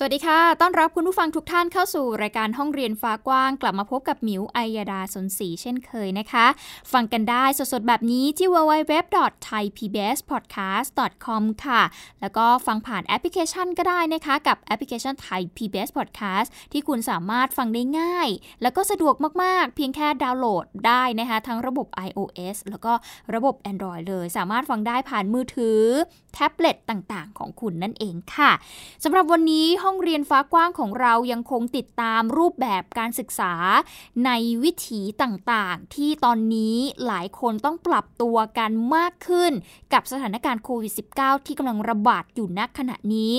สวัสดีค่ะ ต้อนรับคุณผู้ฟังทุกท่านเข้าสู่รายการห้องเรียนฟ้ากว้าง กลับมาพบกับหมิวไอยดาสนศรีเช่นเคยนะคะ ฟังกันได้สดๆ แบบนี้ที่ www.thaipbspodcast.com ค่ะ แล้วก็ฟังผ่านแอปพลิเคชันก็ได้นะคะ กับแอปพลิเคชัน Thai PBS Podcast ที่คุณสามารถฟังได้ง่าย แล้วก็สะดวกมากๆ เพียงแค่ดาวน์โหลดได้นะคะ ทั้งระบบ iOS แล้วก็ระบบ Android เลย สามารถฟังได้ผ่านมือถือ แท็บเล็ตต่างๆ ของคุณนั่นเองค่ะสำหรับวันนี้ห้องเรียนฟ้ากว้างของเรายังคงติดตามรูปแบบการศึกษา ในวิถีต่างๆ ที่ตอนนี้หลายคนต้องปรับตัวกันมากขึ้น กับสถานการณ์โควิด -19 ที่กำลังระบาดอยู่ณขณะนี้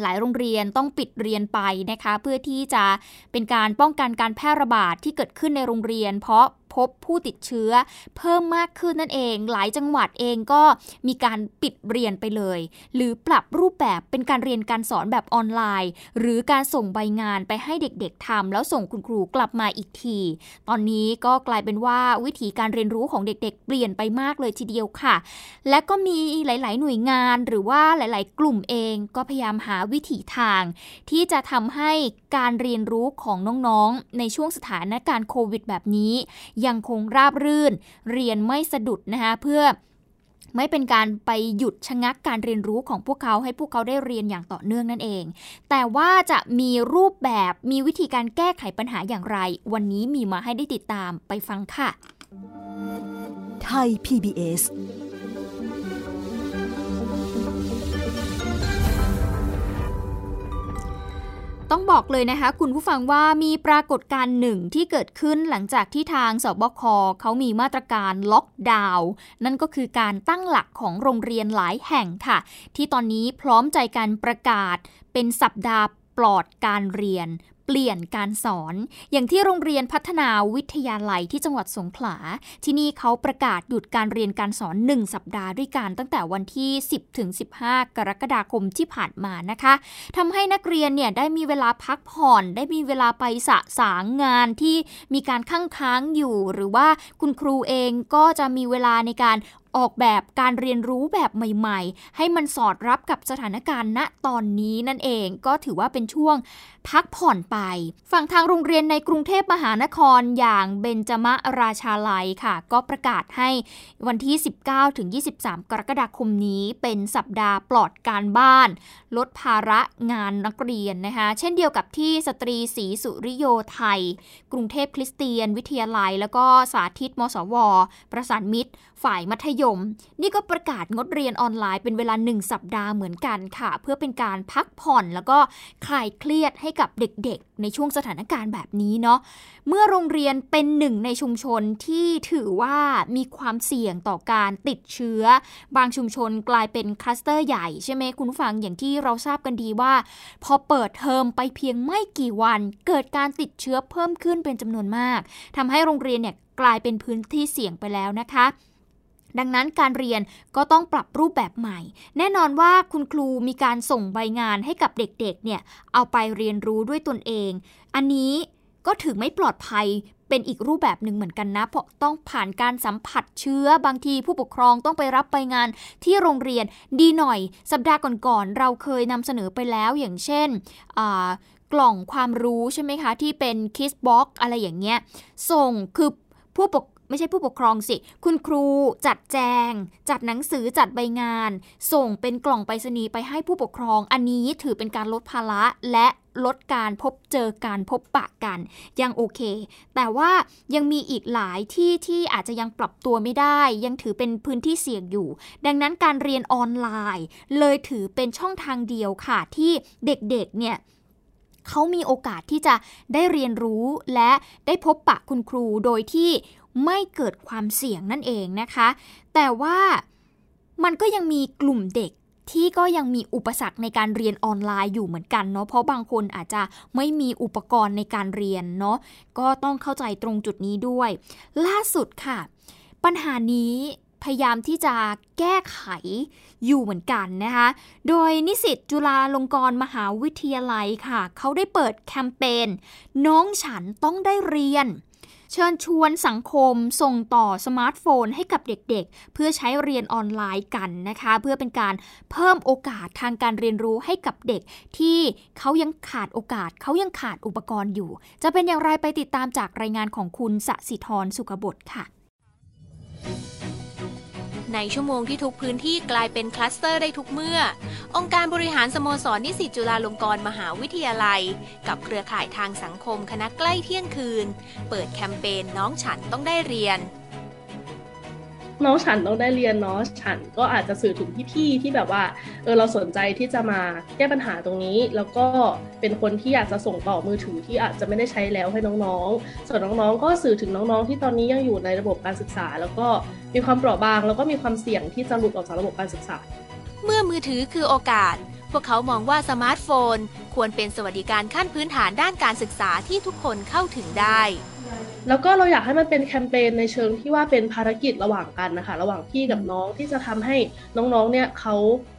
หลายโรงเรียนต้องปิดเรียนไปนะคะ เพื่อที่จะเป็นการป้องกันการแพร่ระบาดที่เกิดขึ้นในโรงเรียน เพราะ พบผู้ติดเชื้อ เพิ่มมากขึ้นนั่นเอง หลายจังหวัดเองก็มีการปิดเรียนไปเลย หรือปรับรูปแบบเป็นการเรียนการสอนแบบออนไลน์ หรือการส่งใบงานไปให้เด็กๆทำแล้วส่งคุณครูกลับมาอีกที ตอนนี้ก็กลายเป็นว่าวิธีการเรียนรู้ของเด็กๆ เปลี่ยนไปมากเลยทีเดียวค่ะ และก็มีหลาย ๆ หน่วยงานหรือว่าหลาย ๆ กลุ่มเองก็พยายามหาวิถีทาง ที่จะทำให้การเรียนรู้ของน้องๆ ในช่วงสถานการณ์โควิดแบบนี้ยังคงราบรื่น เรียนไม่สะดุดนะคะเพื่อไม่เป็นการไปหยุดชะงักการเรียนรู้ของพวกเขาให้พวกเขาได้เรียนอย่างต่อเนื่องนั่นเอง แต่ว่าจะมีรูปแบบมีวิธีการแก้ไขปัญหาอย่างไร วันนี้มีมาให้ได้ติดตามไปฟังค่ะ ไทย PBS ต้องบอกเลยนะคะ คุณผู้ฟังว่ามีปรากฏการณ์หนึ่งที่เกิดขึ้นหลังจากที่ทางสบคเขามีมาตรการล็อกดาวน์นั่นก็คือการตั้งหลักของโรงเรียนหลายแห่งค่ะ ที่ตอนนี้พร้อมใจการประกาศเป็นสัปดาห์ปลอดการเรียน เปลี่ยนการสอน อย่างที่โรงเรียนพัฒนาวิทยาลัยที่จังหวัดสงขลา ที่นี่เขาประกาศหยุดการเรียนการสอน 1 สัปดาห์ด้วยกันตั้งแต่วันที่ 10ถึง15 กรกฎาคมที่ผ่านมานะคะทำให้นักเรียนเนี่ยได้มีเวลาพักผ่อน ได้มีเวลาไปสะสางงานที่มีการค้างค้างอยู่ หรือว่าคุณครูเองก็จะมีเวลาในการ ออกแบบการเรียนรู้แบบใหม่ ๆ ให้มันสอดรับกับสถานการณ์ณตอนนี้นั่นเองก็ถือว่าเป็นช่วงพักผ่อนไป ฝั่งทางโรงเรียนในกรุงเทพมหานครอย่างเบญจมราชาลัยค่ะ ก็ประกาศให้วันที่ 19ถึง23 กรกฎาคมนี้เป็นสัปดาห์ปลอดการบ้าน ลดภาระงานนักเรียนนะคะ เช่นเดียวกับที่สตรีศรีสุริโยไทย กรุงเทพคริสเตียน วิทยาลัย แล้วก็สาธิตมสว ประสานมิตร ฝ่ายมัธยม นี่ก็ประกาศงดเรียนออนไลน์เป็นเวลา 1 สัปดาห์เหมือนกันค่ะ เพื่อเป็นการพักผ่อนแล้วก็คลายเครียดให้กับเด็กๆ ในช่วงสถานการณ์แบบนี้เนาะเมื่อโรงเรียนเป็นหนึ่งในชุมชนที่ถือว่ามีความเสี่ยงต่อการติดเชื้อ บางชุมชนกลายเป็นคลัสเตอร์ใหญ่ใช่ไหมคุณผู้ฟังอย่างที่เราทราบกันดีว่า พอเปิดเทอมไปเพียงไม่กี่วัน เกิดการติดเชื้อเพิ่มขึ้นเป็นจำนวนมากทำให้โรงเรียนเนี่ยกลายเป็นพื้นที่เสี่ยงไปแล้วนะคะ ดังนั้นการเรียนก็ต้องปรับรูปแบบใหม่ แน่นอนว่าคุณครูมีการส่งใบงานให้กับเด็กๆ เนี่ย เอาไปเรียนรู้ด้วยตนเอง อันนี้ก็ถือไม่ปลอดภัยเป็นอีกรูปแบบหนึ่งเหมือนกันนะ เพราะต้องผ่านการสัมผัสเชื้อบางทีผู้ปกครองต้องไปรับใบงานที่โรงเรียนดีหน่อย สัปดาห์ก่อนๆเราเคยนำเสนอไปแล้วอย่างเช่นกล่องความรู้ใช่ไหมคะ ที่เป็นคิสบ็อกอะไรอย่างเงี้ยส่งคือผู้ปก ไม่ใช่ผู้ปกครองสิ คุณครูจัดแจง จัดหนังสือจัดใบงาน ส่งเป็นกล่องไปรษณีย์ไปให้ผู้ปกครอง อันนี้ถือเป็นการลดภาระและลดการพบเจอการพบปะกัน ยังโอเค แต่ว่ายังมีอีกหลายที่ที่อาจจะยังปรับตัวไม่ได้ ยังถือเป็นพื้นที่เสี่ยงอยู่ ดังนั้นการเรียนออนไลน์ เลยถือเป็นช่องทางเดียวค่ะที่เด็กๆเนี่ยเขามีโอกาสที่จะได้เรียนรู้และได้พบปะคุณครูโดยที่ ไม่เกิดความเสี่ยงนั่นเองนะคะ แต่ว่ามันก็ยังมีกลุ่มเด็กที่ก็ยังมีอุปสรรคในการเรียนออนไลน์อยู่เหมือนกันเนาะเพราะบางคนอาจจะไม่มีอุปกรณ์ในการเรียนเนาะก็ต้องเข้าใจตรงจุดนี้ด้วย ล่าสุดค่ะ ปัญหานี้พยายามที่จะแก้ไขอยู่เหมือนกันนะคะ โดยนิสิตจุฬาลงกรณ์มหาวิทยาลัยค่ะ เขาได้เปิดแคมเปญน้องฉันต้องได้เรียน เชิญชวนสังคมส่งต่อสมาร์ทโฟนให้กับเด็กๆ เพื่อใช้เรียนออนไลน์กันนะคะ เพื่อเป็นการเพิ่มโอกาสทางการเรียนรู้ให้กับเด็ก ที่เขายังขาดโอกาสเขายังขาดอุปกรณ์อยู่ จะเป็นอย่างไรไปติดตามจากรายงานของคุณศศิธรสุขบดค่ะ ในชั่วโมงที่ทุกพื้นที่กลายเป็นคลัสเตอร์ได้ทุกเมื่อ องค์การบริหารสโมสรนิสิตจุฬาลงกรณ์มหาวิทยาลัย กับเครือข่ายทางสังคมคณะใกล้เที่ยงคืน เปิดแคมเปญน้องฉันต้องได้เรียน น้องฉันต้องได้เรียนเนาะฉันก็อาจจะสื่อถึงพี่ๆที่แบบว่าเออเราสนใจที่จะมาแก้ปัญหาตรงนี้ แล้วก็เป็นคนที่อยากจะส่งต่อมือถือที่อาจจะไม่ได้ใช้แล้วให้น้องๆ ส่วนน้องๆก็สื่อถึงน้องๆ ที่ตอนนี้ยังอยู่ในระบบการศึกษา แล้วก็มีความเปราะบาง แล้วก็มีความเสี่ยงที่จะหลุดออกจากระบบการศึกษา เมื่อมือถือคือโอกาส พวกเขามองว่าสมาร์ทโฟน ควรเป็นสวัสดิการขั้นพื้นฐานด้านการศึกษาที่ทุกคนเข้าถึงได้ แล้วก็เราอยากให้มันเป็นแคมเปญในเชิงที่ว่าเป็นภารกิจระหว่างกันนะคะ ระหว่างพี่กับน้องที่จะทำให้น้องๆ เนี่ยเขา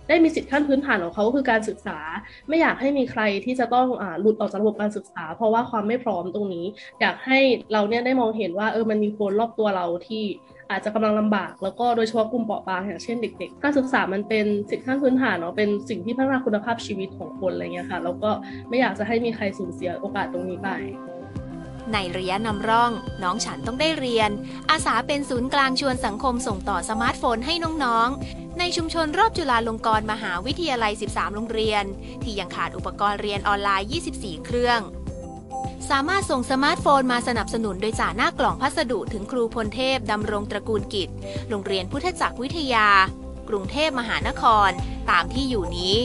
ได้มีสิทธิขั้นพื้นฐานของเขาคือการศึกษา ไม่อยากให้มีใครที่จะต้องอหลุดออกจากระบบการศึกษา เพราะว่าความไม่พร้อมตรงนี้ อยากให้เราเนี่ยได้มองเห็นว่าเออมันมีคนรอบตัวเราที่อาจจะกำลังลำบาก แล้วก็โดยเฉพาะกลุ่มเปราะบางอย่างเช่นเด็กๆการศึกษามันเป็นสิทธิขั้นพื้นฐานเนาะเป็นสิ่งที่พัฒนาคุณภาพชีวิตของคนอะไรเงี้ยค่ะแล้วก็ไม่อยากจะให้มีใครสูญเสียโอกาสตรงนี้ไป ในระยะนำร่อง น้องฉันต้องได้เรียน อาสาเป็นศูนย์กลางชวนสังคมส่งต่อสมาร์ทโฟนให้น้องๆ ในชุมชนรอบจุฬาลงกรณ์มหาวิทยาลัย 13 โรงเรียน ที่ยังขาดอุปกรณ์เรียนออนไลน์ 24 เครื่อง สามารถส่งสมาร์ทโฟนมาสนับสนุนโดยจ่าหน้ากล่องพัสดุถึงครูพลเทพดำรงตระกูลกิจ โรงเรียนพุทธจักรวิทยา กรุงเทพมหานคร ตามที่อยู่นี้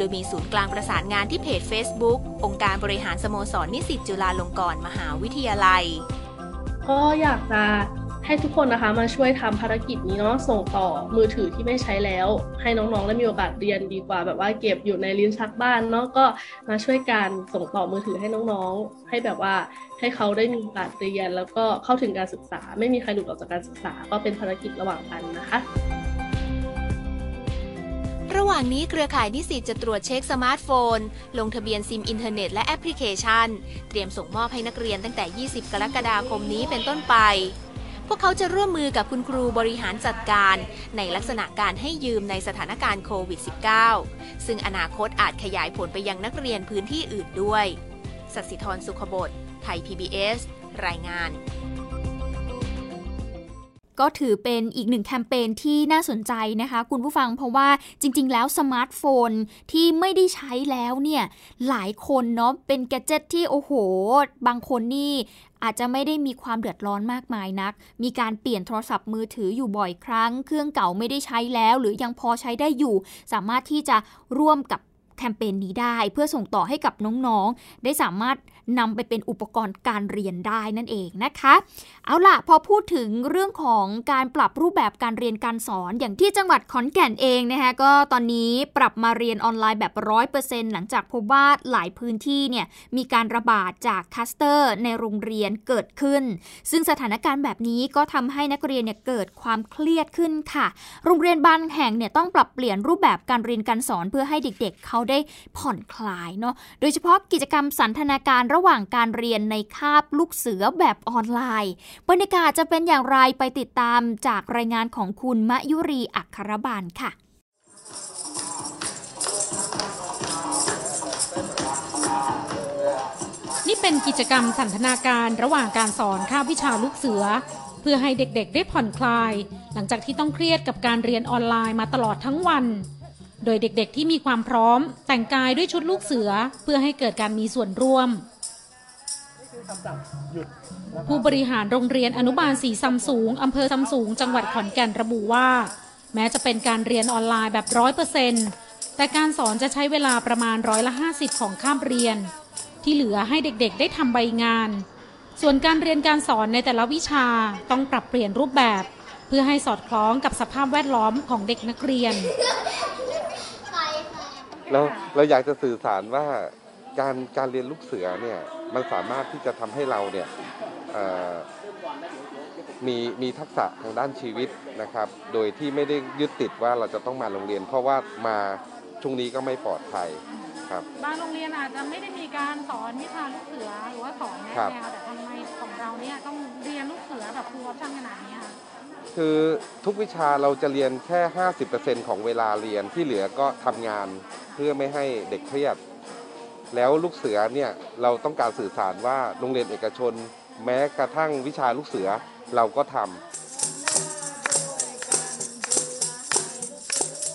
โดยมีศูนย์กลางประสานงานที่เพจ Facebook องค์การบริหารสโมสรนิสิตจุฬาลงกรณ์มหาวิทยาลัย ก็อยากจะให้ทุกคนนะคะมาช่วยทำภารกิจนี้เนาะส่งต่อมือถือที่ไม่ใช้แล้ว ให้น้องๆได้มีโอกาสเรียนดีกว่า แบบว่าเก็บอยู่ในลิ้นชักบ้านเนาะก็มาช่วยการส่งต่อมือถือให้น้องๆ ให้แบบว่าให้เขาได้มีโอกาสเรียน แล้วก็เข้าถึงการศึกษา ไม่มีใครหลุดออกจากการศึกษา ก็เป็นภารกิจระหว่างกันนะคะ ระหว่างนี้เครือข่ายนิสิตจะตรวจเช็คสมาร์ทโฟน ลงทะเบียนซิมอินเทอร์เน็ตและแอปพลิเคชัน เตรียมส่งมอบให้นักเรียนตั้งแต่ 20 กรกฎาคมนี้เป็นต้นไป พวกเขาจะร่วมมือกับคุณครูบริหารจัดการ ในลักษณะการให้ยืมในสถานการณ์โควิด -19 ซึ่งอนาคตอาจขยายผลไปยังนักเรียนพื้นที่อื่นด้วยสัสิธรสุขบดไทย PBS รายงาน ก็ถือเป็นอีกหนึ่งแคมเปญที่น่าสนใจนะคะ คุณผู้ฟังเพราะว่าจริง ๆ แล้วสมาร์ทโฟนที่ไม่ได้ใช้แล้วเนี่ยหลายคนเนาะเป็นแกจิตที่โอ้โห บางคนนี่อาจจะไม่ได้มีความเดือดร้อนมากมายนัก มีการเปลี่ยนโทรศัพท์มือถืออยู่บ่อยครั้ง เครื่องเก่าไม่ได้ใช้แล้ว หรือยังพอใช้ได้อยู่ สามารถที่จะร่วมกับ แคมเปญนี้ได้เพื่อส่งต่อให้กับน้องๆ ได้สามารถนำไปเป็นอุปกรณ์การเรียนได้นั่นเองนะคะ เอาล่ะ พอพูดถึงเรื่องของการปรับรูปแบบการเรียนการสอนอย่างที่จังหวัดขอนแก่นเองนะคะก็ตอนนี้ปรับมาเรียนออนไลน์แบบร้อยเปอร์เซ็นต์หลังจากพบว่าหลายพื้นที่เนี่ยมีการระบาดจากคลัสเตอร์ในโรงเรียนเกิดขึ้น ซึ่งสถานการณ์แบบนี้ก็ทำให้นักเรียนเนี่ยเกิดความเครียดขึ้นค่ะ โรงเรียนบางแห่งเนี่ยต้องปรับเปลี่ยนรูปแบบการเรียนการสอนเพื่อให้เด็กๆ เขาได้ผ่อนคลายเนาะโดยเฉพาะกิจกรรมสันทนาการระหว่างการเรียนในคาบลูกเสือแบบออนไลน์บรรยากาศจะเป็นอย่างไรไปติดตามจากรายงานของคุณมยุรีอัครบาลค่ะนี่เป็นกิจกรรมสันทนาการระหว่างการสอนคาบวิชาลูกเสือ เพื่อให้เด็กๆ ได้ผ่อนคลาย หลังจากที่ต้องเครียดกับการเรียนออนไลน์มาตลอดทั้งวัน โดยเด็กๆที่มีความพร้อม แต่งกายด้วยชุดลูกเสือเพื่อให้เกิดการมีส่วนร่วม ผู้บริหารโรงเรียนอนุบาลสีซัมสูง อำเภอซำสูง จังหวัดขอนแก่นระบุว่า แม้จะเป็นการเรียนออนไลน์แบบร้อยเปอร์เซ็นต์แต่การสอนจะใช้เวลาประมาณร้อยละห้าสิบของข้ามเรียน ที่เหลือให้เด็กๆ ได้ทำใบงาน ส่วนการเรียนการสอนในแต่ละวิชาต้องปรับเปลี่ยนรูปแบบ เพื่อให้สอดคล้องกับสภาพแวดล้อมของเด็กนักเรียน เราเราอยากจะสื่อสารว่าการการเรียนลูกเสือเนี่ยมันสามารถที่จะทำให้เราเนี่ยมีมีทักษะทางด้านชีวิตนะครับ โดยที่ไม่ได้ยึดติดว่าเราจะต้องมาโรงเรียน เพราะว่ามาช่วงนี้ก็ไม่ปลอดภัยครับ บางโรงเรียนอาจจะไม่ได้มีการสอนวิชาลูกเสือหรือว่าสอนแนครับแนวแต่ทำไมของเราเนี่ยต้องเรียนลูกเสือแบบครูออปชั่นขนาดนี้คะ คือทุกวิชาเราจะเรียนแค่ 50%ของเวลาเรียนที่เหลือก็ทำงานเพื่อไม่ให้เด็กเครียด แล้วลูกเสือเนี่ยเราต้องการสื่อสารว่าโรงเรียนเอกชน แม้กระทั่งวิชาลูกเสือเราก็ทำ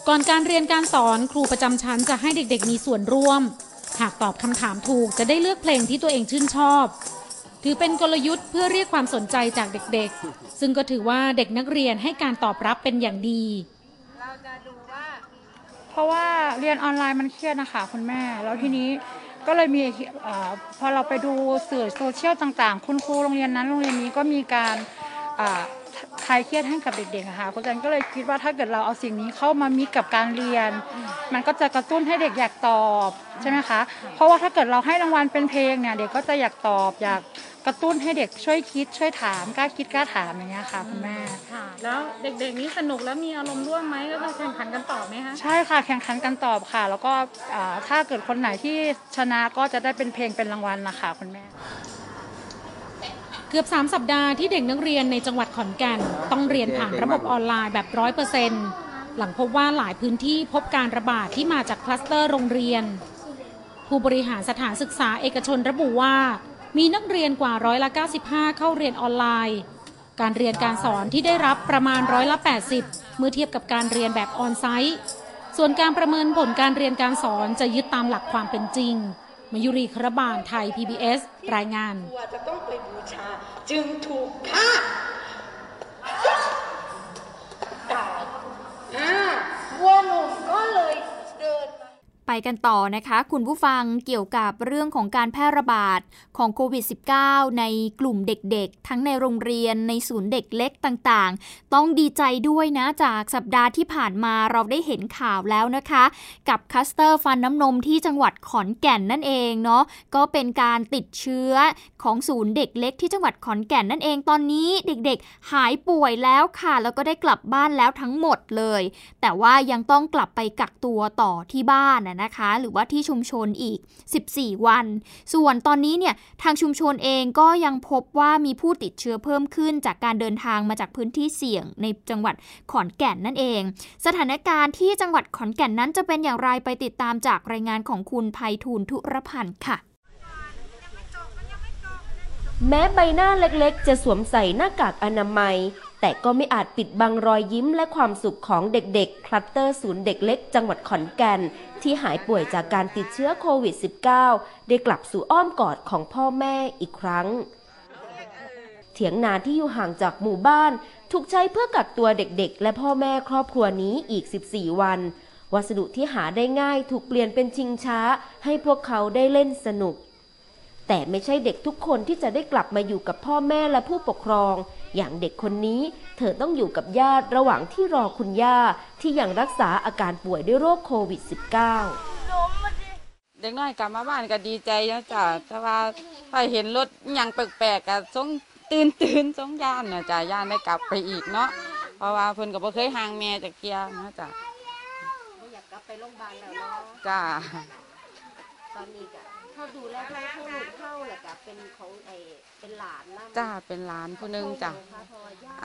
ก่อนการเรียนการสอนครูประจำชั้นจะให้เด็กๆมีส่วนร่วม หากตอบคำถามถูกจะได้เลือกเพลงที่ตัวเองชื่นชอบ ถือเป็นกลยุทธ์เพื่อเรียกความสนใจจากเด็กๆ ซึ่งก็ถือว่าเด็กนักเรียนให้การตอบรับเป็นอย่างดี เพราะว่าเรียนออนไลน์มันเครียดนะคะคุณแม่ แล้วทีนี้ก็เลยมีเออพอเราไปดูสื่อโซเชียลต่างๆ คุณครูโรงเรียนนั้นโรงเรียนนี้ก็มีการอ่าคลายเครียดให้กับเด็กๆอะค่ะคุณจันก็เลยคิดว่าถ้าเกิดเราเอาสิ่งนี้เข้ามามิกกับการเรียน มันก็จะกระตุ้นให้เด็กอยากตอบใช่ไหมคะ เพราะว่าถ้าเกิดเราให้รางวัลเป็นเพลงเนี่ยเด็กก็จะอยากตอบอยาก กระตุ้นให้เด็กช่วยคิดช่วยถามกล้าคิดกล้าถามอย่างเงี้ยค่ะคุณแม่ค่ะ แล้วเด็กๆนี้สนุกแล้วมีอารมณ์ร่วมไหมก็คือแข่งขันกันตอบไหมคะใช่ค่ะแข่งขันกันตอบค่ะ แล้วก็อ่าถ้าเกิดคนไหนที่ชนะก็จะได้เป็นเพลงเป็นรางวัลนะคะคุณแม่ เกือบ 3 สัปดาห์ที่เด็กนักเรียนในจังหวัดขอนแก่นต้องเรียนผ่านระบบออนไลน์แบบร้อยเปอร์เซ็นต์หลังพบว่าหลายพื้นที่พบการระบาดที่มาจากคลัสเตอร์โรงเรียน ผู้บริหารสถานศึกษาเอกชนระบุว่า มีนักเรียนกว่าร้อยละ 95 เข้าเรียนออนไลน์ การเรียนการสอนที่ได้รับประมาณร้อยละ 80 เมื่อเทียบกับการเรียนแบบออนไซต์ส่วนการประเมินผลการเรียนการสอนจะยึดตามหลักความเป็นจริงมายุรีครบาลไทย PBS รายงานจะต้องไปบูชาจึงถูกฆ่าตายอ่าวัวหนุ่มก็เลยเดิน ไป กันต่อนะคะ คุณผู้ฟังเกี่ยวกับเรื่องของการแพร่ระบาดของโควิด -19 ในกลุ่มเด็กๆ ทั้งในโรงเรียนในศูนย์เด็กเล็กต่างๆ ต้องดีใจด้วยนะจากสัปดาห์ที่ผ่านมาเราได้เห็นข่าวแล้วนะคะ กับคัสเตอร์ฟันน้ำนมที่จังหวัดขอนแก่นนั่นเองเนาะก็เป็นการติดเชื้อของศูนย์เด็กเล็กที่จังหวัดขอนแก่นนั่นเองตอนนี้เด็กๆ หายป่วยแล้วค่ะ แล้วก็ได้กลับบ้านแล้วทั้งหมดเลย แต่ว่ายังต้องกลับไปกักตัวต่อที่บ้านนะนะคะ หรือว่าที่ชุมชนอีก 14 วัน ส่วนตอนนี้เนี่ยทางชุมชนเองก็ยังพบว่ามีผู้ติดเชื้อเพิ่มขึ้นจากการเดินทางมาจากพื้นที่เสี่ยงในจังหวัดขอนแก่นนั่นเอง สถานการณ์ที่จังหวัดขอนแก่นนั้นจะเป็นอย่างไรไปติดตามจากรายงานของคุณภัยทูลทุรพันธ์ค่ะแม้ใบหน้าเล็กๆ จะสวมใส่หน้ากากอนามัย แต่ก็ไม่อาจปิดบังรอยยิ้มและความสุขของเด็กๆคลัสเตอร์ศูนย์เด็กเล็กจังหวัดขอนแก่น ที่หายป่วยจากการติดเชื้อโควิด -19 ได้กลับสู่อ้อมกอดของพ่อแม่อีกครั้ง เถียงนาที่อยู่ห่างจากหมู่บ้าน ถูกใช้เพื่อกักตัวเด็กๆ และพ่อแม่ครอบครัวนี้อีก 14 วัน วัสดุที่หาได้ง่ายถูกเปลี่ยนเป็นชิงช้า ให้พวกเขาได้เล่นสนุก แต่ไม่ใช่เด็กทุกคนที่จะได้กลับมาอยู่กับพ่อแม่และผู้ปกครอง อย่างเด็กคนนี้ เธอต้องอยู่กับญาติระหว่างที่รอคุณย่า ที่ยังรักษาอาการป่วยด้วยโรคโควิด -19 เด็กน้อยกลับมาบ้านก็ดีใจนะจ้ะแต่ว่าถ้าเห็นรถอหย่างแปลกๆก็สงตื่นตื่นสงย่านนะจ้ะย่านได้กลับไปอีกเนาะเพราะว่าเพิ่นก็บ่เคยห่างแม่จากเกียนะจ้ะอยากกลับไปโรงพยาบาลแล้วเนาะจ้าตอนนี้ก็เขาดูแลทั้งผู้ลูกเข้าแหละก็เป็นของไอเป็นหลานนะจ้าเป็นหลานผู้หนึงจ้ะ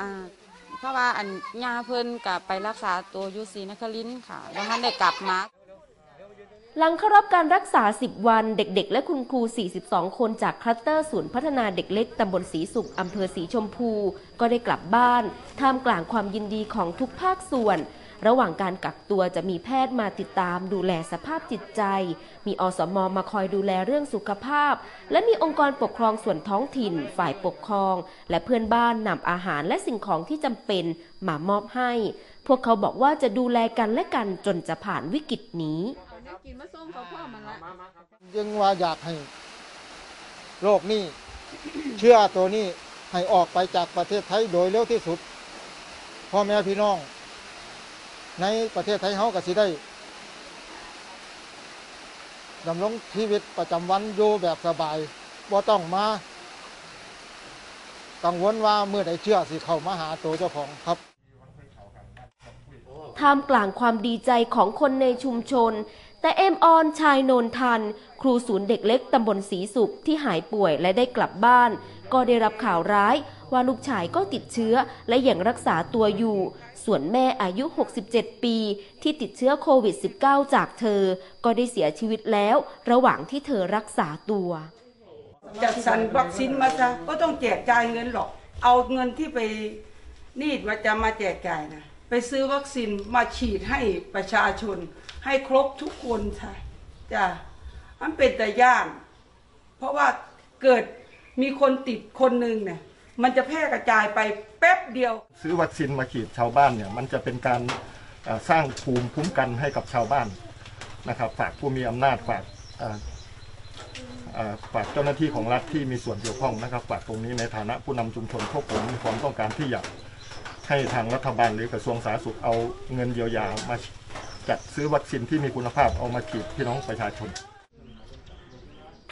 อ่า เพราะว่าอันย่าเพิ่นก็ไปรักษาตัวอยู่ศรีนครินทร์ค่ะแล้วท่านได้กลับมา หลังเข้ารับการรักษา 10 วันเด็กๆ และคุณครู 42 คนจากคลัสเตอร์ศูนย์พัฒนาเด็กเล็กตำบลศรีสุขอำเภอศรีชมพู ก็ได้กลับบ้าน ท่ามกลางความยินดีของทุกภาคส่วน ระหว่างการกักตัวจะมีแพทย์มาติดตามดูแลสภาพจิตใจ มีอสมมาคอยดูแลเรื่องสุขภาพ และมีองค์กรปกครองส่วนท้องถิ่น ฝ่ายปกครอง และเพื่อนบ้านนำอาหารและสิ่งของที่จำเป็นมามอบให้ พวกเขาบอกว่าจะดูแลกันและกันจนจะผ่านวิกฤตนี้ยังว่าอยากให้โรคนี้เชื่อตัวนี้ให้ออกไปจากประเทศไทยโดยเร็วที่สุดพ่อแม่พี่น้อง ในประเทศไทยเฮาก็สิได้ดำรงชีวิตประจำวันอยู่แบบสบายบ่ต้องมากังวลว่าเมื่อใดเชื่อสิเข้ามาหาตัวเจ้าของครับท่ามกลางความดีใจของคนในชุมชน แต่เอ็มออนชายโนนทัน ครูศูนย์เด็กเล็กตำบลศรีสุขที่หายป่วยและได้กลับบ้าน ก็ได้รับข่าวร้ายว่าลูกชายก็ติดเชื้อและยังรักษาตัวอยู่ ส่วนแม่อายุ 67 ปี ที่ติดเชื้อโควิด -19 จากเธอ ก็ได้เสียชีวิตแล้ว ระหว่างที่เธอรักษาตัว จัดสรรวัคซีนมาซะก็ต้องแจกจ่ายเงินหรอก เอาเงินที่ไปนี่มาจะมาแจกจ่ายนะไปซื้อวัคซีนมาฉีดให้ประชาชน ให้ครบทุกคนใช่จ้ะมันเป็นแต่ย่าน เพราะว่าเกิดมีคนติดคนหนึ่งเนี่ย มันจะแพร่กระจายไปแป๊บเดียว ซื้อวัคซีนมาฉีดชาวบ้านเนี่ยมันจะเป็นการสร้างภูมิคุ้มกันให้กับชาวบ้านนะครับฝากผู้มีอำนาจฝากเอ่อเอ่อฝากเจ้าหน้าที่ของรัฐที่มีส่วนเกี่ยวข้องนะครับฝากตรงนี้ในฐานะผู้นำชุมชนพวกผมมีความต้องการที่อยากให้ทางรัฐบาลหรือกระทรวงสาธารณสุขเอาเงินเยียวยามาจัดซื้อวัคซีนที่มีคุณภาพเอามาฉีดพี่น้องประชาชน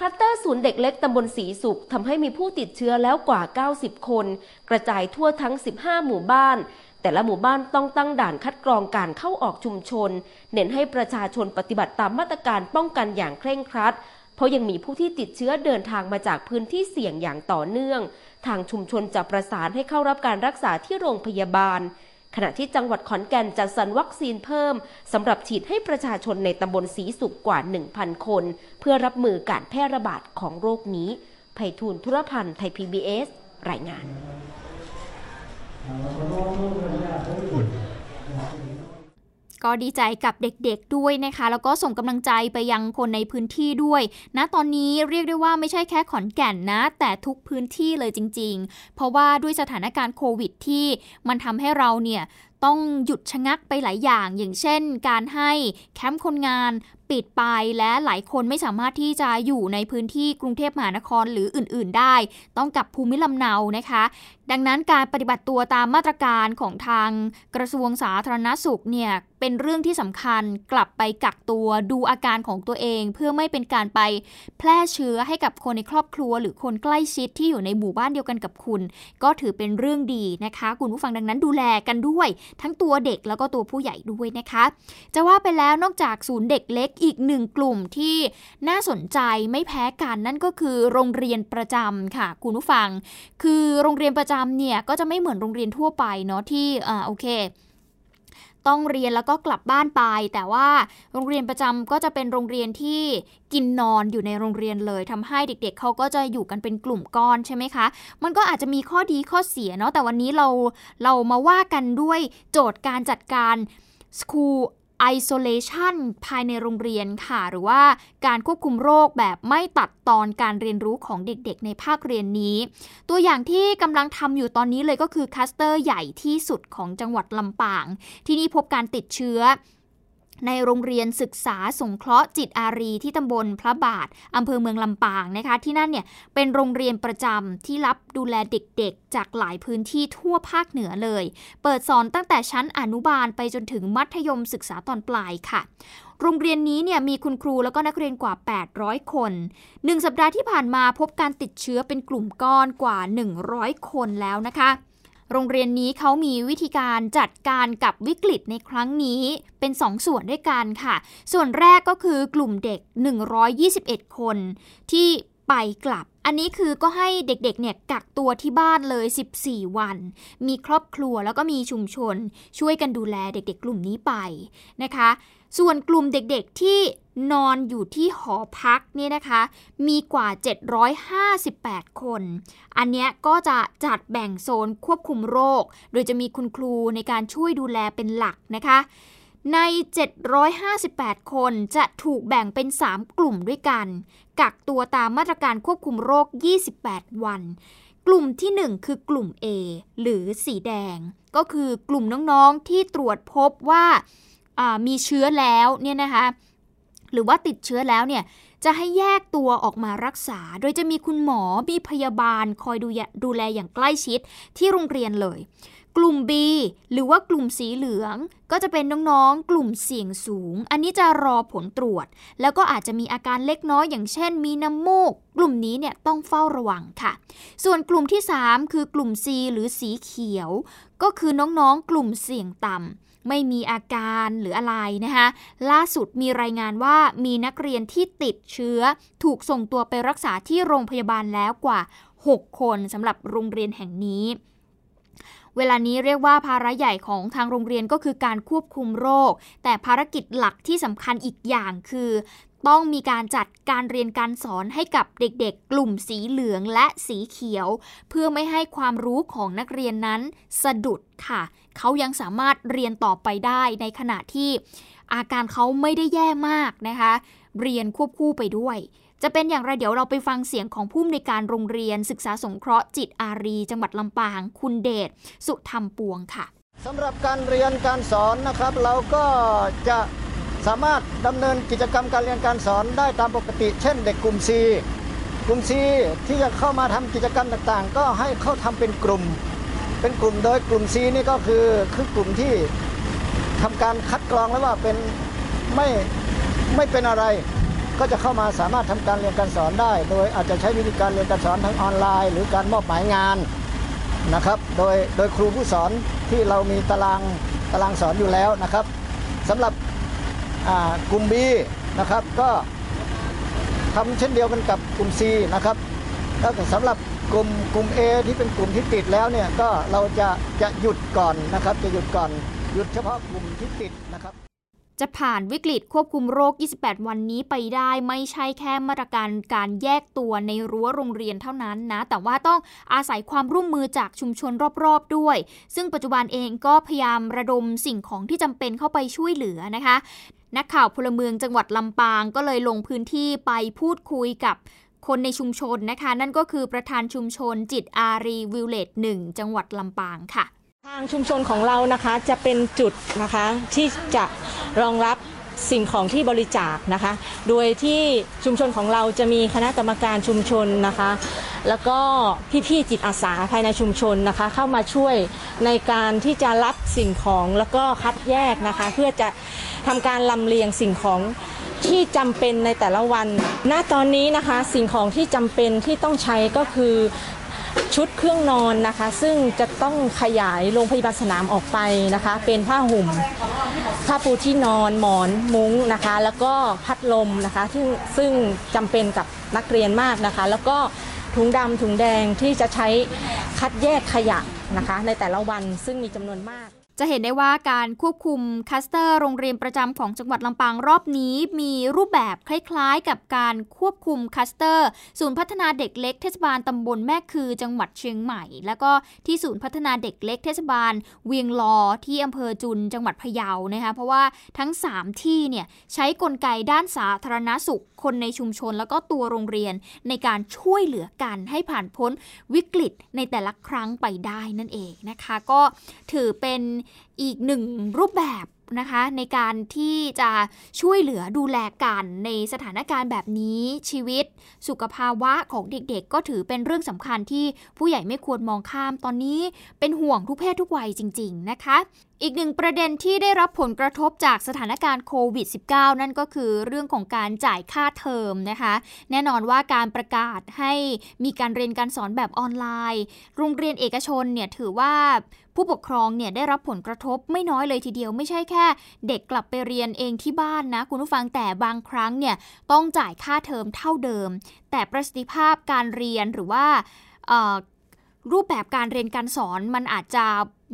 คลัสเตอร์ศูนย์เด็กเล็กตำบลศรีสุขทำให้มีผู้ติดเชื้อแล้วกว่า 90 คน กระจายทั่วทั้ง 15 หมู่บ้าน แต่ละหมู่บ้านต้องตั้งด่านคัดกรองการเข้าออกชุมชน เน้นให้ประชาชนปฏิบัติตามมาตรการป้องกันอย่างเคร่งครัด เพราะยังมีผู้ที่ติดเชื้อเดินทางมาจากพื้นที่เสี่ยงอย่างต่อเนื่อง ทางชุมชนจะประสานให้เข้ารับการรักษาที่โรงพยาบาล ขณะที่จังหวัดขอนแก่นจัดสรรวัคซีนเพิ่มสำหรับฉีดให้ประชาชนในตำบลสีสุขกว่า 1,000 คน เพื่อรับมือการแพร่ระบาดของโรคนี้ไพฑูรย์ธุรพันธ์ไทย PBS รายงาน ก็ดีใจกับเด็กๆด้วยนะคะ แล้วก็ส่งกำลังใจไปยังคนในพื้นที่ด้วยนะตอนนี้เรียกได้ว่าไม่ใช่แค่ขอนแก่นนะ แต่ทุกพื้นที่เลยจริง ๆ เพราะว่าด้วยสถานการณ์โควิดที่มันทำให้เราเนี่ย ต้องหยุดชะงักไปหลายอย่าง อย่างเช่น การให้แคมป์คนงานปิดไปและหลายคนไม่สามารถที่จะอยู่ในพื้นที่กรุงเทพมหานครหรืออื่น ๆ ได้ ต้องกลับภูมิลำเนานะคะ ดังนั้นการปฏิบัติตัวตามมาตรการของทางกระทรวงสาธารณสุขเนี่ยเป็นเรื่องที่สำคัญกลับไปกักตัวดูอาการของตัวเอง เพื่อไม่เป็นการไปแพร่เชื้อให้กับคนในครอบครัว หรือคนใกล้ชิดที่อยู่ในหมู่บ้านเดียวกันกับคุณ ก็ถือเป็นเรื่องดีนะคะ คุณผู้ฟังดังนั้นดูแลกันด้วยทั้งตัวเด็กแล้วก็ตัวผู้ใหญ่ด้วยนะคะ จะว่าไปแล้วนอกจากศูนย์เด็กเล็กอีกหนึ่งกลุ่มที่น่าสนใจไม่แพ้กันนั่นก็คือโรงเรียนประจำค่ะ คุณผู้ฟัง คือโรงเรียนประจำเนี่ยก็จะไม่เหมือนโรงเรียนทั่วไปเนาะที่อ่าโอเค ต้องเรียนแล้วก็กลับบ้านไป แต่ว่าโรงเรียนประจำก็จะเป็นโรงเรียนที่กินนอนอยู่ในโรงเรียนเลยทำให้เด็กๆเเขาก็จะอยู่กันเป็นกลุ่มก้อนใช่ไหมคะ มันก็อาจจะมีข้อดีข้อเสียเนาะแต่วันนี้เราเรามาว่ากันด้วยโจทย์การจัดการ school isolation ภายในโรงเรียนค่ะ หรือว่าการควบคุมโรคแบบไม่ตัดตอนการเรียนรู้ของเด็กๆ ในภาคเรียนนี้ ตัวอย่างที่กำลังทำอยู่ตอนนี้เลยก็คือคัสเตอร์ใหญ่ที่สุดของจังหวัดลำปาง ที่นี่พบการติดเชื้อ ในโรงเรียนศึกษาสงเคราะห์จิตอารีที่ตำบลพระบาทอำเภอเมืองลำปางนะคะ ที่นั่นเนี่ยเป็นโรงเรียนประจำที่รับดูแลเด็กๆ จากหลายพื้นที่ทั่วภาคเหนือเลย เปิดสอนตั้งแต่ชั้นอนุบาลไปจนถึงมัธยมศึกษาตอนปลายค่ะโรงเรียนนี้เนี่ยมีคุณครูแล้วก็นักเรียนกว่า 800 คนหนึ่งสัปดาห์ที่ผ่านมาพบการติดเชื้อเป็นกลุ่มก้อนกว่า 100 คนแล้วนะคะ โรงเรียนนี้เขามีวิธีการจัดการกับวิกฤตในครั้งนี้เป็น 2 ส่วนด้วยกันค่ะ ส่วนแรกก็คือกลุ่มเด็ก 121 คนที่ไปกลับ อันนี้คือก็ให้เด็กๆ เนี่ยกักตัวที่บ้านเลย 14 วัน มีครอบครัวแล้วก็มีชุมชน ช่วยกันดูแลเด็กๆ กลุ่มนี้ไปนะคะ ส่วนกลุ่มเด็กๆที่นอนอยู่ที่หอพักเนี่ยนะคะ มีกว่า 758 คน อันเนี้ยก็จะจัดแบ่งโซนควบคุมโรค โดยจะมีคุณครูในการช่วยดูแลเป็นหลักนะคะ ใน 758 คนจะถูกแบ่งเป็น 3 กลุ่มด้วยกัน กักตัวตามมาตรการควบคุมโรค 28 วัน กลุ่มที่ 1 คือกลุ่ม A หรือสีแดง ก็คือกลุ่มน้องๆที่ตรวจพบว่า มีเชื้อแล้วเนี่ยนะคะหรือว่าติดเชื้อแล้วเนี่ยจะให้แยกตัวออกมารักษา โดยจะมีคุณหมอมีพยาบาลคอยดูดูแลอย่างใกล้ชิดที่โรงเรียนเลย กลุ่ม B หรือว่ากลุ่มสีเหลือง ก็จะเป็นน้องๆ กลุ่มเสี่ยงสูง อันนี้จะรอผลตรวจ แล้วก็อาจจะมีอาการเล็กน้อยอย่างเช่น มีน้ำมูก กลุ่มนี้เนี่ยต้องเฝ้าระวังค่ะ ส่วนกลุ่มที่ 3 คือกลุ่ม C หรือสีเขียว ก็คือน้องๆ กลุ่มเสี่ยงต่ำ ไม่มีอาการหรืออะไรนะคะล่าสุดมีรายงานว่ามีนักเรียนที่ติดเชื้อ ถูกส่งตัวไปรักษาที่โรงพยาบาลแล้วกว่า 6 คนสำหรับโรงเรียนแห่งนี้เวลานี้เรียกว่าภาระใหญ่ของทางโรงเรียนก็คือการควบคุมโรค แต่ภารกิจหลักที่สำคัญอีกอย่างคือ ต้องมีการจัดการเรียนการสอนให้กับเด็กๆ กลุ่มสีเหลืองและสีเขียว เพื่อไม่ให้ความรู้ของนักเรียนนั้นสะดุดค่ะ เขายังสามารถเรียนต่อไปได้ในขณะที่อาการเขาไม่ได้แย่มากนะคะ เรียนควบคู่ไปด้วย จะเป็นอย่างไรเดี๋ยวเราไปฟังเสียงของผู้อำนวยการโรงเรียนศึกษาสงเคราะห์จิตอารี จังหวัดลำปาง คุณเดชสุธรรมปวงค่ะสำหรับการเรียนการสอนนะครับ เราก็จะ สามารถดำเนินกิจกรรมการเรียนการสอนได้ตามปกติ เช่น เด็กกลุ่ม C กลุ่ม C ที่จะเข้ามาทำกิจกรรมต่างๆ ก็ให้เข้าทำเป็นกลุ่ม เป็นกลุ่มโดยกลุ่ม C นี่ก็คือคือกลุ่มที่ทำการคัดกรองแล้วว่าเป็นไม่ไม่เป็นอะไร ก็จะเข้ามาสามารถทำการเรียนการสอนได้ โดยอาจจะใช้วิธีการเรียนการสอนทั้งออนไลน์ หรือการมอบหมายงานนะครับโดยโดยครูผู้สอนที่เรามีตารางตารางสอนอยู่แล้วนะครับสำหรับ กลุ่ม B นะครับก็ทำเช่นเดียวกันกับกลุ่ม C นะครับแล้วสำหรับกลุ่มกลุ่ม A ที่เป็นกลุ่มที่ติดแล้วเนี่ยก็เราจะจะหยุดก่อนนะครับ จะหยุดก่อนหยุดเฉพาะกลุ่มที่ติดนะครับ จะผ่านวิกฤตควบคุมโรค 28 วันนี้ไปได้ไม่ใช่แค่มาตรการการแยกตัวในรั้วโรงเรียนเท่านั้นนะ แต่ว่าต้องอาศัยความร่วมมือจากชุมชนรอบๆด้วย ซึ่งปัจจุบันเองก็พยายามระดมสิ่งของที่จำเป็นเข้าไปช่วยเหลือนะคะ นักข่าวพลเมืองจังหวัดลำปางก็เลยลงพื้นที่ไปพูดคุยกับคนในชุมชนนะคะ นั่นก็คือประธานชุมชนจิตอารีวิลเลจหนึ่งจังหวัดลำปางค่ะ ทางชุมชนของเรานะคะจะเป็นจุดนะคะที่จะรองรับสิ่งของที่บริจาคนะคะ โดยที่ชุมชนของเราจะมีคณะกรรมการชุมชนนะคะ แล้วก็พี่ๆจิตอาสาภายในชุมชนนะคะ เข้ามาช่วยในการที่จะรับสิ่งของแล้วก็คัดแยกนะคะ เพื่อจะ ทำการลำเลียงสิ่งของที่จำเป็นในแต่ละวัน ณ ตอนนี้นะคะสิ่งของที่จำเป็นที่ต้องใช้ก็คือชุดเครื่องนอนนะคะ ซึ่งจะต้องขยายโรงพยาบาลสนามออกไปนะคะ เป็นผ้าห่ม ผ้าปูที่นอนหมอนมุ้งนะคะ แล้วก็พัดลมนะคะที่ซึ่งจำเป็นกับนักเรียนมากนะคะ แล้วก็ถุงดำถุงแดงที่จะใช้คัดแยกขยะนะคะ ในแต่ละวันซึ่งมีจำนวนมาก จะเห็นได้ว่าการควบคุมคลัสเตอร์โรงเรียนประจำของจังหวัดลำปางรอบนี้ มีรูปแบบคล้ายๆ กับการควบคุมคลัสเตอร์ ศูนย์พัฒนาเด็กเล็กเทศบาลตำบลแม่คือจังหวัดเชียงใหม่ แล้วก็ที่ศูนย์พัฒนาเด็กเล็กเทศบาล เวียงลอที่อำเภอจุนจังหวัดพะเยานะคะเพราะว่าทั้ง 3 ที่เนี่ยใช้กลไกด้านสาธารณสุข คนในชุมชน แล้วก็ตัวโรงเรียนในการช่วยเหลือกันให้ผ่านพ้นวิกฤตในแต่ละครั้งไปได้นั่นเองนะคะ ก็ถือเป็นอีกหนึ่งรูปแบบนะคะในการที่จะช่วยเหลือดูแลกันในสถานการณ์แบบนี้ชีวิต สุขภาวะของเด็กๆ ก็ถือเป็นเรื่องสำคัญที่ผู้ใหญ่ไม่ควรมองข้ามตอนนี้เป็นห่วงทุกเพศทุกวัยจริง ๆ นะคะ อีกหนึ่งประเด็นที่ได้รับผลกระทบจากสถานการณ์โควิด -19 นั่นก็คือเรื่องของการจ่ายค่าเทอมนะคะ แน่นอนว่าการประกาศให้มีการเรียนการสอนแบบออนไลน์ โรงเรียนเอกชนเนี่ยถือว่าผู้ปกครองเนี่ยได้รับผลกระทบไม่น้อยเลยทีเดียวไม่ใช่แค่ เด็กกลับไปเรียนเองที่บ้านนะคุณผู้ฟังแต่บางครั้งเนี่ยต้องจ่ายค่าเทอมเท่าเดิม แต่ประสิทธิภาพการเรียนหรือว่า รูปแบบการเรียนการสอนมันอาจจะ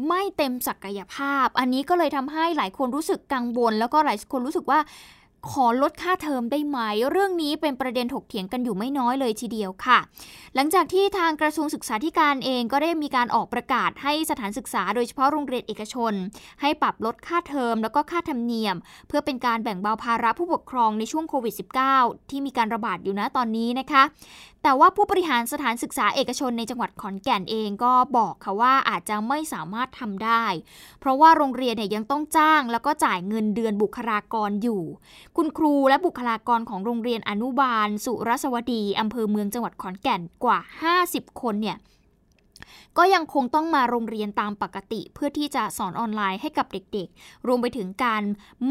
ไม่เต็มศักยภาพ อันนี้ก็เลยทำให้หลายคนรู้สึกกังวล แล้วก็หลายคนรู้สึกว่า ขอลดค่าเทอมได้ไหม เรื่องนี้เป็นประเด็นถกเถียงกันอยู่ไม่น้อยเลยทีเดียวค่ะ หลังจากที่ทางกระทรวงศึกษาธิการเองก็ได้มีการออกประกาศให้สถานศึกษาโดยเฉพาะโรงเรียนเอกชน ให้ปรับลดค่าเทอมแล้วก็ค่าธรรมเนียม เพื่อเป็นการแบ่งเบาภาระผู้ปกครองในช่วงโควิด -19 ที่มีการระบาดอยู่นะตอนนี้นะคะ แต่ว่าผู้บริหารสถานศึกษาเอกชนในจังหวัดขอนแก่นเองก็บอกค่ะว่าอาจจะไม่สามารถทำได้ เพราะว่าโรงเรียนเนี่ยยังต้องจ้าง แล้วก็จ่ายเงินเดือนบุคลากรอยู่คุณครูและบุคลากรของโรงเรียนอนุบาล สุรสวดีอำเภอเมืองจังหวัดขอนแก่นกว่า 50 คนเนี่ย ก็ยังคงต้องมาโรงเรียนตามปกติ เพื่อที่จะสอนออนไลน์ให้กับเด็กๆ รวมไปถึงการ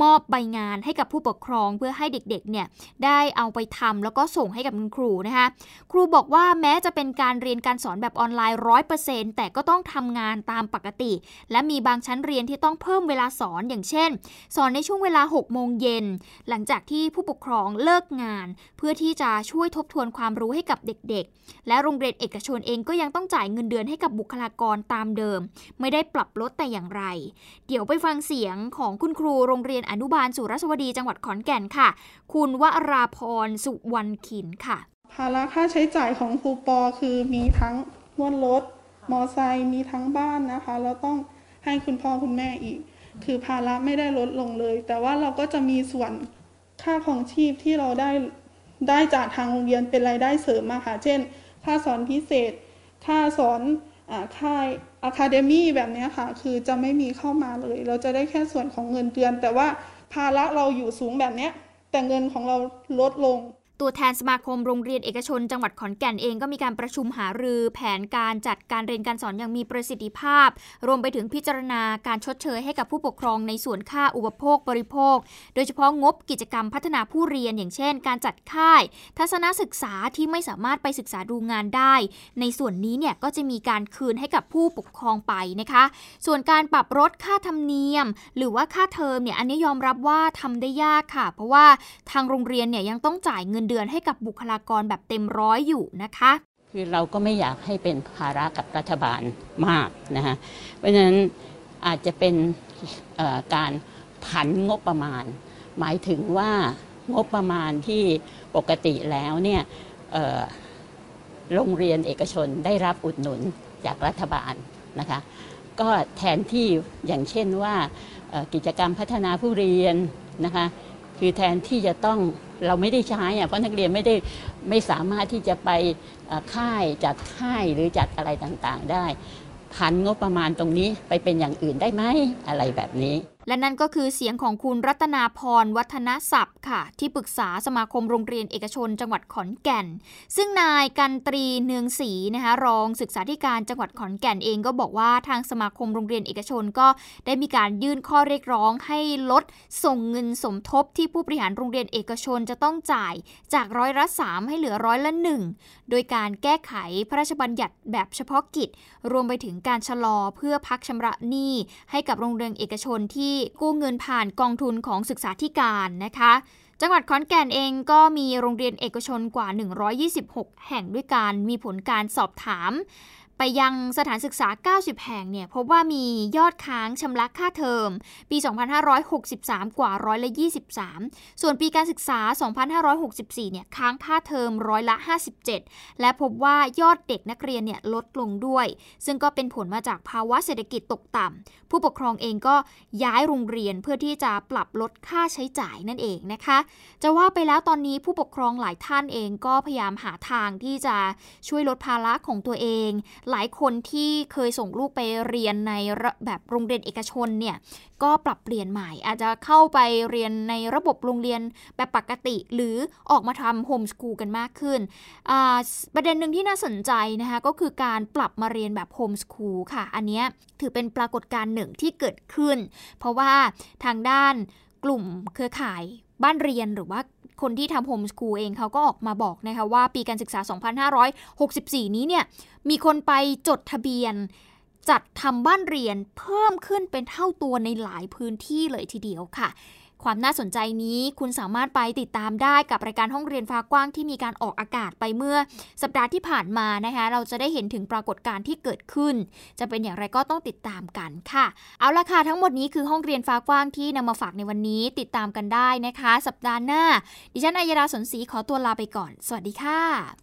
มอบใบงานให้กับผู้ปกครองเพื่อให้เด็กๆเนี่ยได้เอาไปทำแล้วก็ส่งให้กับคุณครูนะคะครูบอกว่าแม้จะเป็นการเรียนการสอนแบบออนไลน์ร้อยเปอร์เซ็นต์แต่ก็ต้องทำงานตามปกติ และมีบางชั้นเรียนที่ต้องเพิ่มเวลาสอนอย่างเช่น สอนในช่วงเวลา6โมงเย็นหลังจากที่ผู้ปกครองเลิกงาน เพื่อที่จะช่วยทบทวนความรู้ให้กับเด็กๆ และโรงเรียนเอกชนเองก็ยังต้องจ่ายเงินเดือนให้กับบุคลากรตามเดิม ไม่ได้ปรับลดแต่อย่างไร เดี๋ยวไปฟังเสียงของคุณครูโรงเรียนอนุบาลสุรสวดีจังหวัดขอนแก่นค่ะ คุณวราพรสุวรรณขินค่ะ ภาระค่าใช้จ่ายของครูปอคือมีทั้งนวดรถมอไซค์มีทั้งบ้านนะคะ แล้วต้องให้คุณพ่อคุณแม่อีก คือภาระไม่ได้ลดลงเลย แต่ว่าเราก็จะมีส่วนค่าของชีพที่เราได้ได้จากทางโรงเรียนเป็นรายได้เสริมมาค่ะ เช่น ค่าสอนพิเศษ ค่าสอน ค่ายอะคาเดมี่แบบนี้ค่ะ คือจะไม่มีเข้ามาเลย เราจะได้แค่ส่วนของเงินเดือน แต่ว่าภาระเราอยู่สูงแบบนี้แต่เงินของเราลดลง ตัวแทนสมาคมโรงเรียนเอกชน จังหวัดขอนแก่นเองก็มีการประชุมหารือแผนการจัดการเรียนการสอนอย่างมีประสิทธิภาพ รวมไปถึงพิจารณาการชดเชยให้กับผู้ปกครองในส่วนค่าอุปโภคบริโภค โดยเฉพาะงบกิจกรรมพัฒนาผู้เรียนอย่างเช่น การจัดค่าย ทัศนศึกษาที่ไม่สามารถไปศึกษาดูงานได้ ในส่วนนี้เนี่ยก็จะมีการคืนให้กับผู้ปกครองไปนะคะ ส่วนการปรับลดค่าธรรมเนียม หรือว่าค่าเทอมเนี่ยอันนี้ยอมรับว่าทำได้ยากค่ะ เพราะว่าทางโรงเรียนเนี่ยยังต้องจ่ายเงินเดือนให้กับบุคลากรแบบเต็มร้อยอยู่นะคะ คือเราก็ไม่อยากให้เป็นภาระกับรัฐบาลมากนะคะเพราะฉะนั้นอาจจะเป็นการผันงบประมาณ หมายถึงว่างบประมาณที่ปกติแล้วเนี่ยโรงเรียนเอกชนได้รับอุดหนุนจากรัฐบาลนะคะก็แทนที่อย่างเช่นว่ากิจกรรมพัฒนาผู้เรียนนะคะ คือแทนที่จะต้องเราไม่ได้ใช้อะเพราะนักเรียนไม่ได้ไม่สามารถที่จะไปค่ายจัดค่ายหรือจัดอะไรต่างๆได้ผันงบประมาณตรงนี้ไปเป็นอย่างอื่นได้ไหมอะไรแบบนี้ และนั่นก็คือเสียงของคุณรัตนาพรวัฒนศัพท์ค่ะ ที่ปรึกษาสมาคมโรงเรียนเอกชน จังหวัดขอนแก่น ซึ่งนายกันตรีเนืองศรีนะคะรองศึกษาธิการจังหวัดขอนแก่นเองก็บอกว่าทางสมาคมโรงเรียนเอกชนก็ได้มีการยื่นข้อเรียกร้องให้ลดส่งเงินสมทบที่ผู้บริหารโรงเรียนเอกชนจะต้องจ่ายจากร้อยละสามให้เหลือร้อยละหนึ่งโดยการแก้ไขพระราชบัญญัติแบบเฉพาะกิจ รวมไปถึงการชะลอเพื่อพักชำระหนี้ให้กับโรงเรียนเอกชนที่กู้เงินผ่านกองทุนของศึกษาธิการนะคะ จังหวัดขอนแก่นเองก็มีโรงเรียนเอกชนกว่า 126 แห่งด้วยการมีผลการสอบถาม ไปยังสถานศึกษา 90 แห่งเนี่ยพบว่ามียอดค้างชำระค่าเทอม ปี 2563 กว่าร้อยละ 23 ส่วนปีการศึกษา 2564 เนี่ยค้างค่าเทอมร้อยละ 57 และพบว่ายอดเด็กนักเรียนเนี่ยลดลงด้วย ซึ่งก็เป็นผลมาจากภาวะเศรษฐกิจตกต่ำ ผู้ปกครองเองก็ย้ายโรงเรียนเพื่อที่จะปรับลดค่าใช้จ่ายนั่นเองนะคะ จะว่าไปแล้วตอนนี้ผู้ปกครองหลายท่านเองก็พยายามหาทางที่จะช่วยลดภาระของตัวเองหลายคนที่เคยส่งลูกไปเรียนในแบบโรงเรียนเอกชนเนี่ยก็ปรับเปลี่ยนใหม่ อาจจะเข้าไปเรียนในระบบโรงเรียนแบบปกติ หรือออกมาทำโฮมสกูลกันมากขึ้น ประเด็นหนึ่งที่น่าสนใจนะคะก็คือการปรับมาเรียนแบบโฮมสกูลค่ะ อันนี้ถือเป็นปรากฏการณ์หนึ่งที่เกิดขึ้น เพราะว่าทางด้านกลุ่มเครือข่ายบ้านเรียนหรือว่า คนที่ทำโฮมสคูลเองเขาก็ออกมาบอกนะคะว่าปีการศึกษา 2564 นี้เนี่ยมีคนไปจดทะเบียน จัดทำบ้านเรียนเพิ่มขึ้นเป็นเท่าตัวในหลายพื้นที่เลยทีเดียวค่ะ ความน่าสนใจนี้คุณสามารถไปติดตามได้กับรายการห้องเรียนฟ้ากว้างที่มีการออกอากาศไปเมื่อสัปดาห์ที่ผ่านมานะคะ เราจะได้เห็นถึงปรากฏการณ์ที่เกิดขึ้น จะเป็นอย่างไรก็ต้องติดตามกันค่ะ เอาละค่ะทั้งหมดนี้คือห้องเรียนฟ้ากว้างที่นำมาฝากในวันนี้ ติดตามกันได้นะคะ สัปดาห์หน้า ดิฉันอัยราสนศรีขอตัวลาไปก่อน สวัสดีค่ะ